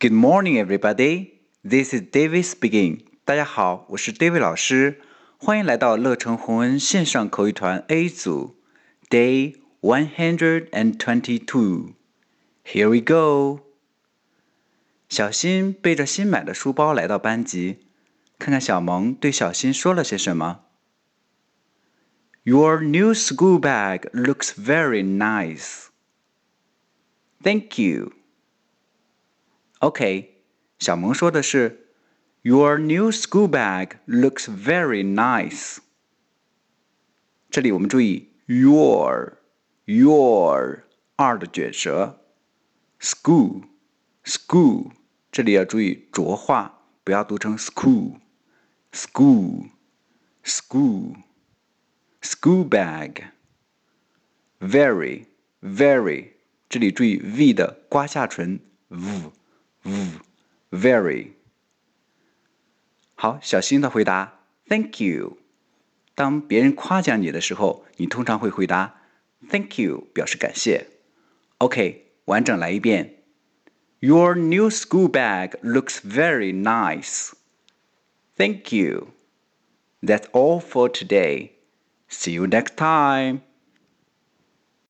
Good morning, everybody. This is David speaking. 大家好，我是 David 老师，欢迎来到乐成宏恩线上口语团 A 组，Day one hundred and twenty-two. Here we go. 小新背着新买的书包来到班级，看看小萌对小新说了些什么。Your new school bag looks very nice. Thank you. OK，小萌说的是，Your new school bag looks very nice。这里我们注意 your your 二的卷舌，school school 这里要注意浊化，不要读成 school school school school bag very very 这里注意 v 的刮下唇 v。 very 好，小新的回答，Thank you。当别人夸奖你的时候，你通常会回答 Thank you，表示感谢。OK，完整来一遍。Your new school bag looks very nice. Thank you. That's all for today. See you next time.